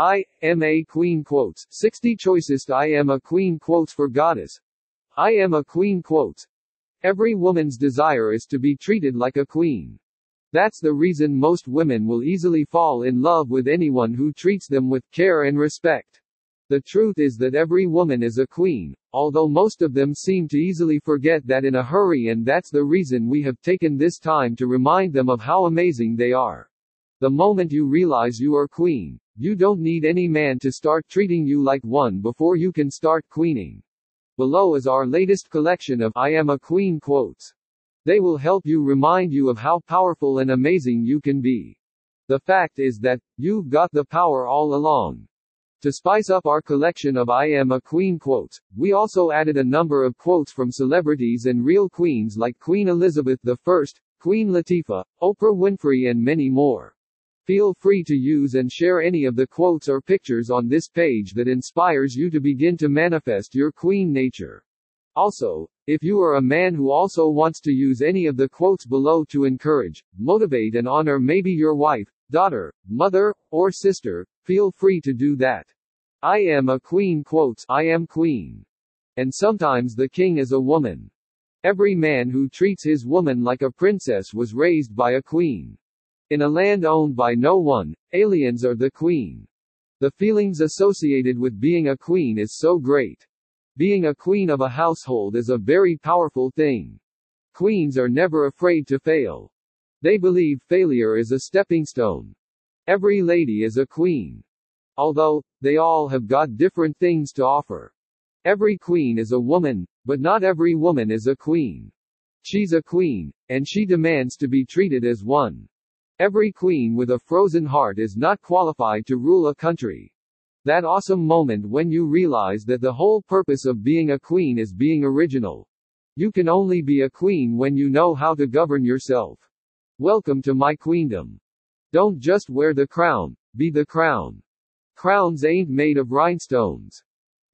I am a queen quotes. 60 choicest I am a queen quotes for goddess. I am a queen quotes. Every woman's desire is to be treated like a queen. That's the reason most women will easily fall in love with anyone who treats them with care and respect. The truth is that every woman is a queen, although most of them seem to easily forget that in a hurry and that's the reason we have taken this time to remind them of how amazing they are. The moment you realize you are queen, you don't need any man to start treating you like one before you can start queening. Below is our latest collection of I am a queen quotes. They will help you remind you of how powerful and amazing you can be. The fact is that, you've got the power all along. To spice up our collection of I am a queen quotes, we also added a number of quotes from celebrities and real queens like Queen Elizabeth I, Queen Latifah, Oprah Winfrey and many more. Feel free to use and share any of the quotes or pictures on this page that inspires you to begin to manifest your queen nature. Also, if you are a man who also wants to use any of the quotes below to encourage, motivate and honor maybe your wife, daughter, mother, or sister, feel free to do that. I am a queen quotes I am queen. And sometimes the king is a woman. Every man who treats his woman like a princess was raised by a queen. In a land owned by no one, aliens are the queen. The feelings associated with being a queen is so great. Being a queen of a household is a very powerful thing. Queens are never afraid to fail. They believe failure is a stepping stone. Every lady is a queen. Although, they all have got different things to offer. Every queen is a woman, but not every woman is a queen. She's a queen, and she demands to be treated as one. Every queen with a frozen heart is not qualified to rule a country. That awesome moment when you realize that the whole purpose of being a queen is being original. You can only be a queen when you know how to govern yourself. Welcome to my queendom. Don't just wear the crown, be the crown. Crowns ain't made of rhinestones.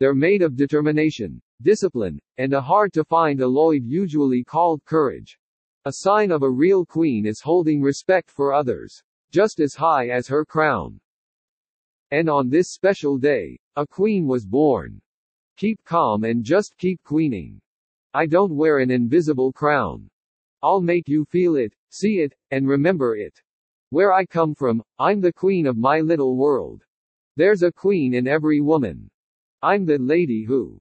They're made of determination, discipline, and a hard to find alloy usually called courage. A sign of a real queen is holding respect for others, just as high as her crown. And on this special day, a queen was born. Keep calm and just keep queening. I don't wear an invisible crown. I'll make you feel it, see it, and remember it. Where I come from, I'm the queen of my little world. There's a queen in every woman. I'm the lady who